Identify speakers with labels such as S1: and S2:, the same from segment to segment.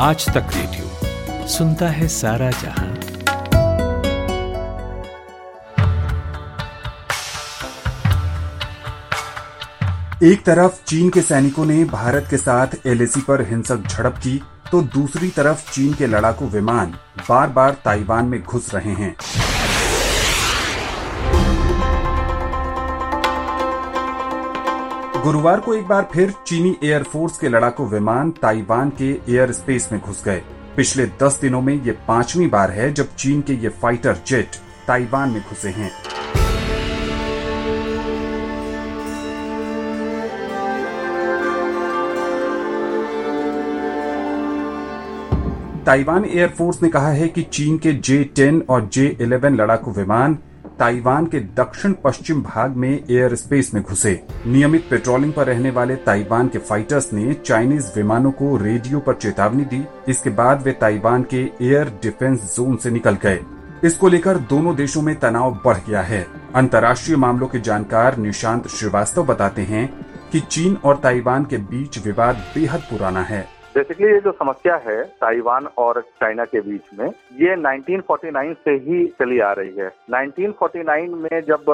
S1: आज तक रेडियो सुनता है सारा जहाँ।
S2: एक तरफ़ चीन के सैनिकों ने भारत के साथ एलएसी पर हिंसक झड़प की तो दूसरी तरफ़ चीन के लड़ाकू विमान बार बार ताइवान में घुस रहे हैं। गुरुवार को एक बार फिर चीनी एयरफोर्स के लड़ाकू विमान ताइवान के एयर स्पेस में घुस गए। पिछले दस दिनों में ये पांचवी बार है जब चीन के ये फाइटर जेट ताइवान में घुसे हैं। ताइवान एयरफोर्स ने कहा है कि चीन के जे टेन और जे इलेवन लड़ाकू विमान ताइवान के दक्षिण पश्चिम भाग में एयर स्पेस में घुसे। नियमित पेट्रोलिंग पर रहने वाले ताइवान के फाइटर्स ने चाइनीज़ विमानों को रेडियो पर चेतावनी दी। इसके बाद वे ताइवान के एयर डिफेंस जोन से निकल गए। इसको लेकर दोनों देशों में तनाव बढ़ गया है। अंतर्राष्ट्रीय मामलों के जानकार निशांत श्रीवास्तव बताते हैं कि चीन और ताइवान के बीच विवाद बेहद पुराना है।
S3: बेसिकली ये जो समस्या है ताइवान और चाइना के बीच में, ये 1949 से ही चली आ रही है। 1949 में जब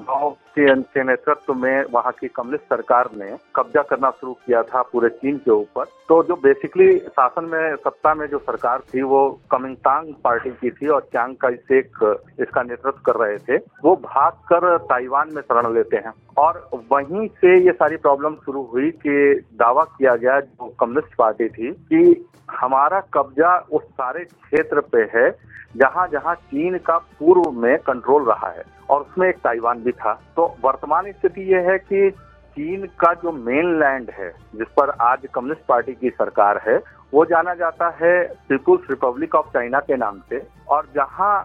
S3: माओ के नेतृत्व में वहाँ की कम्युनिस्ट सरकार ने कब्जा करना शुरू किया था पूरे चीन के ऊपर। तो जो बेसिकली शासन में, सत्ता में जो सरकार थी, वो कमिंगतांग पार्टी की थी और चांग का शेख इसका नेतृत्व कर रहे थे। वो भाग कर ताइवान में शरण लेते हैं। और वहीं से ये सारी प्रॉब्लम शुरू हुई कि दावा किया गया जो कम्युनिस्ट पार्टी थी कि हमारा कब्जा उस सारे क्षेत्र पे है जहाँ जहाँ चीन का पूर्व में कंट्रोल रहा है। और उसमें एक ताइवान भी था। तो वर्तमान स्थिति यह है कि चीन का जो मेन लैंड है, जिस पर आज कम्युनिस्ट पार्टी की सरकार है, वो जाना जाता है पीपुल्स रिपब्लिक ऑफ़ चाइना के नाम से। और जहाँ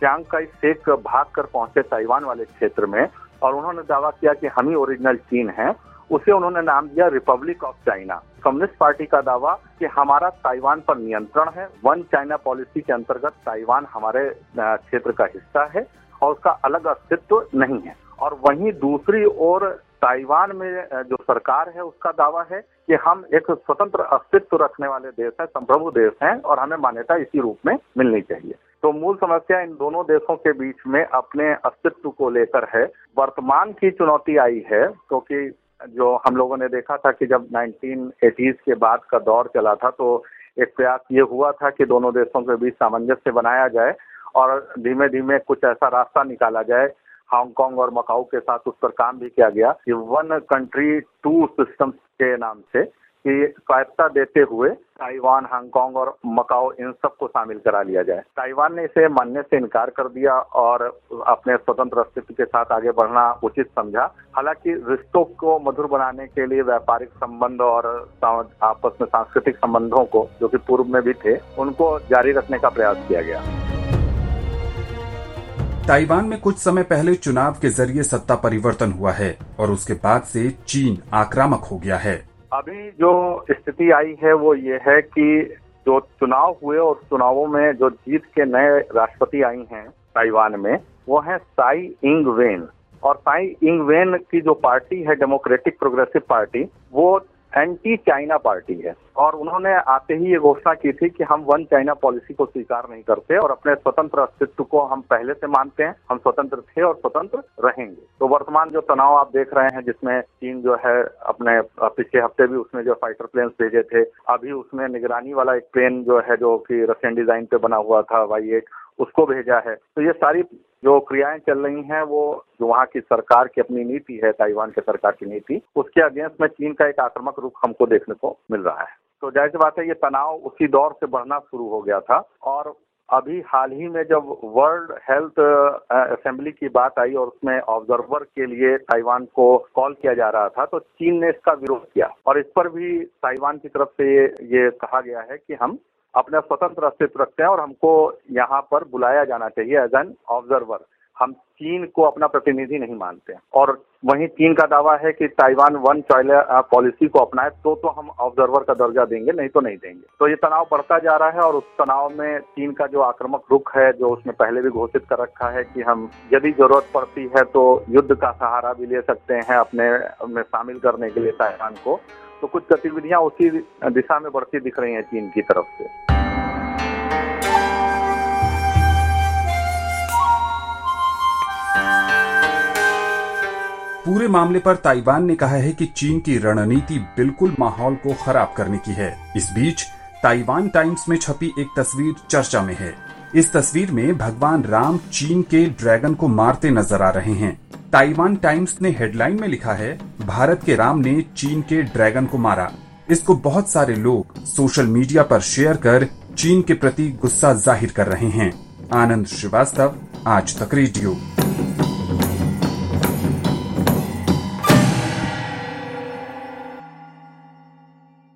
S3: चांग का शेख भाग कर पहुँचे ताइवान वाले क्षेत्र में, और उन्होंने दावा किया कि हम ही ओरिजिनल चीन है, उसे उन्होंने नाम दिया Republic of China. Communist Party का दावा कि हमारा ताइवान पर नियंत्रण है। वन चाइना पॉलिसी के अंतर्गत ताइवान हमारे क्षेत्र का हिस्सा है। और उसका अलग अस्तित्व नहीं है। और वहीं दूसरी ओर ताइवान में जो सरकार है, उसका दावा है कि हम एक स्वतंत्र अस्तित्व रखने वाले देश हैं, संप्रभु देश हैं, और हमें मान्यता इसी रूप में मिलनी चाहिए। तो मूल समस्या इन दोनों देशों के बीच में अपने अस्तित्व को लेकर है। वर्तमान की चुनौती आई है, क्योंकि तो जो हम लोगों ने देखा था कि जब 1980s के बाद का दौर चला था तो एक प्रयास ये हुआ था कि दोनों देशों के बीच सामंजस्य बनाया जाए। और धीमे धीमे कुछ ऐसा रास्ता निकाला जाए। हांगकांग और मकाऊ के साथ उस पर काम भी किया गया। कि वन कंट्री टू सिस्टम के नाम से कि स्वायत्ता देते हुए ताइवान हांगकांग और मकाओ इन सबको शामिल करा लिया जाए। ताइवान ने इसे मानने से इनकार कर दिया और अपने स्वतंत्र अस्तित्व के साथ आगे बढ़ना उचित समझा। हालाँकि रिश्तों को मधुर बनाने के लिए व्यापारिक संबंध और आपस में सांस्कृतिक संबंधों को, जो कि पूर्व में भी थे, उनको जारी रखने का प्रयास किया गया।
S2: ताइवान में कुछ समय पहले चुनाव के ज़रिए सत्ता परिवर्तन हुआ है और उसके बाद से चीन आक्रामक हो गया है।
S3: अभी जो स्थिति आई है वो ये है कि जो चुनाव हुए और चुनावों में जो जीत के नए राष्ट्रपति आई हैं ताइवान में, वो है साई इंग वेन और साई इंग वेन की जो पार्टी है डेमोक्रेटिक प्रोग्रेसिव पार्टी वो एंटी चाइना पार्टी है। और उन्होंने आते ही ये घोषणा की थी कि हम वन चाइना पॉलिसी को स्वीकार नहीं करते और अपने स्वतंत्र अस्तित्व को हम पहले से मानते हैं, हम स्वतंत्र थे और स्वतंत्र रहेंगे। तो वर्तमान जो तनाव आप देख रहे हैं, जिसमें चीन जो है अपने पिछले हफ़्ते भी उसमें जो फाइटर प्लेन भेजे थे, अभी उसमें निगरानी वाला एक प्लेन जो है, जो कि रशियन डिज़ाइन पे बना हुआ था वाई एट उसको भेजा है। तो ये सारी जो क्रियाएँ चल रही हैं, वो जो वहाँ की सरकार की अपनी नीति है, ताइवान के सरकार की नीति, उसके अगेंस्ट में चीन का एक आक्रामक रूप हमको देखने को मिल रहा है। तो ज़ाहिर सी बात है, ये तनाव उसी दौर से बढ़ना शुरू हो गया था और अभी हाल ही में जब वर्ल्ड हेल्थ असेंबली की बात आई और उसमें ऑब्जर्वर के लिए ताइवान को कॉल किया जा रहा था तो चीन ने इसका विरोध किया। और इस पर भी ताइवान की तरफ़ से ये ये कहा गया है कि हम अपना स्वतंत्र अस्तित्व रखते हैं और हमको यहाँ पर बुलाया जाना चाहिए एज एन ऑब्जर्वर हम चीन को अपना प्रतिनिधि नहीं मानते और वहीं चीन का दावा है कि ताइवान वन चाइना पॉलिसी को अपनाए तो तो हम ऑब्जर्वर का दर्जा देंगे, नहीं तो नहीं देंगे। तो ये तनाव बढ़ता जा रहा है और उस तनाव में चीन का जो आक्रामक रुख है, जो उसने पहले भी घोषित कर रखा है कि हम, यदि ज़रूरत पड़ती है तो युद्ध का सहारा भी ले सकते हैं अपने में शामिल करने के लिए ताइवान को। तो कुछ गतिविधियाँ उसी दिशा में बढ़ती दिख रही हैं चीन की तरफ़ से।
S2: पूरे मामले पर ताइवान ने कहा है कि चीन की रणनीति बिल्कुल माहौल को खराब करने की है। इस बीच ताइवान टाइम्स में छपी एक तस्वीर चर्चा में है। इस तस्वीर में भगवान राम चीन के ड्रैगन को मारते नज़र आ रहे हैं। ताइवान टाइम्स ने हेडलाइन में लिखा है, भारत के राम ने चीन के ड्रैगन को मारा। इसको बहुत सारे लोग सोशल मीडिया पर शेयर कर चीन के प्रति गुस्सा ज़ाहिर कर रहे हैं। आनंद श्रीवास्तव, आज तक रेडियो।